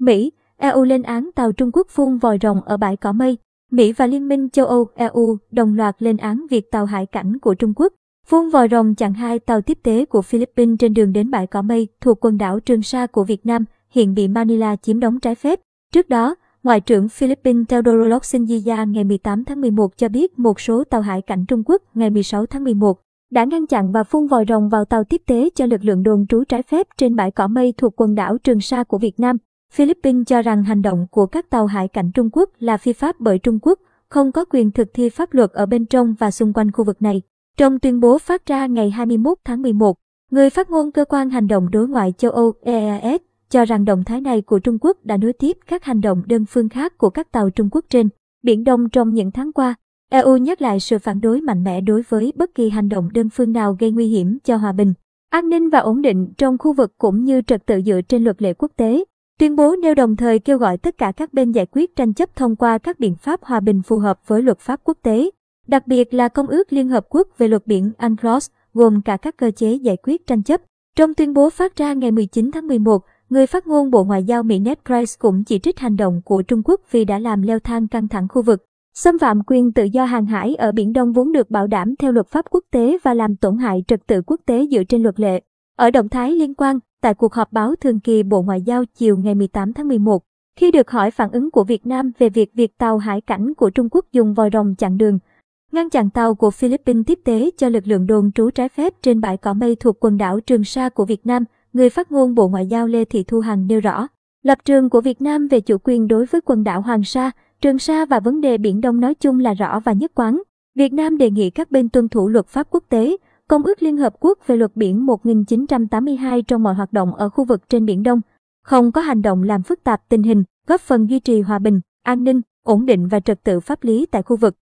Mỹ, EU lên án tàu Trung Quốc phun vòi rồng ở bãi cỏ mây. Mỹ và Liên minh châu Âu EU đồng loạt lên án việc tàu hải cảnh của Trung Quốc phun vòi rồng chặn hai tàu tiếp tế của Philippines trên đường đến bãi cỏ mây thuộc quần đảo Trường Sa của Việt Nam, hiện bị Manila chiếm đóng trái phép. Trước đó, Ngoại trưởng Philippines Teodoro Locsinjia ngày 18 tháng 11 cho biết một số tàu hải cảnh Trung Quốc ngày 16 tháng 11 đã ngăn chặn và phun vòi rồng vào tàu tiếp tế cho lực lượng đồn trú trái phép trên bãi cỏ mây thuộc quần đảo Trường Sa của Việt Nam. Philippines cho rằng hành động của các tàu hải cảnh Trung Quốc là phi pháp bởi Trung Quốc, không có quyền thực thi pháp luật ở bên trong và xung quanh khu vực này. Trong tuyên bố phát ra ngày 21 tháng 11, người phát ngôn cơ quan hành động đối ngoại châu Âu EAS cho rằng động thái này của Trung Quốc đã nối tiếp các hành động đơn phương khác của các tàu Trung Quốc trên Biển Đông trong những tháng qua. EU nhắc lại sự phản đối mạnh mẽ đối với bất kỳ hành động đơn phương nào gây nguy hiểm cho hòa bình, an ninh và ổn định trong khu vực cũng như trật tự dựa trên luật lệ quốc tế. Tuyên bố nêu đồng thời kêu gọi tất cả các bên giải quyết tranh chấp thông qua các biện pháp hòa bình phù hợp với luật pháp quốc tế, đặc biệt là Công ước Liên Hợp Quốc về luật biển UNCLOS, gồm cả các cơ chế giải quyết tranh chấp. Trong tuyên bố phát ra ngày 19 tháng 11, người phát ngôn Bộ Ngoại giao Mỹ Ned Price cũng chỉ trích hành động của Trung Quốc vì đã làm leo thang căng thẳng khu vực, xâm phạm quyền tự do hàng hải ở Biển Đông vốn được bảo đảm theo luật pháp quốc tế và làm tổn hại trật tự quốc tế dựa trên luật lệ. Ở động thái liên quan, tại cuộc họp báo thường kỳ Bộ Ngoại giao chiều ngày 18 tháng 11, khi được hỏi phản ứng của Việt Nam về việc việc tàu hải cảnh của Trung Quốc dùng vòi rồng chặn đường, ngăn chặn tàu của Philippines tiếp tế cho lực lượng đồn trú trái phép trên bãi cỏ mây thuộc quần đảo Trường Sa của Việt Nam, người phát ngôn Bộ Ngoại giao Lê Thị Thu Hằng nêu rõ, lập trường của Việt Nam về chủ quyền đối với quần đảo Hoàng Sa, Trường Sa và vấn đề Biển Đông nói chung là rõ và nhất quán. Việt Nam đề nghị các bên tuân thủ luật pháp quốc tế, Công ước Liên Hợp Quốc về luật biển 1982 trong mọi hoạt động ở khu vực trên Biển Đông, không có hành động làm phức tạp tình hình, góp phần duy trì hòa bình, an ninh, ổn định và trật tự pháp lý tại khu vực.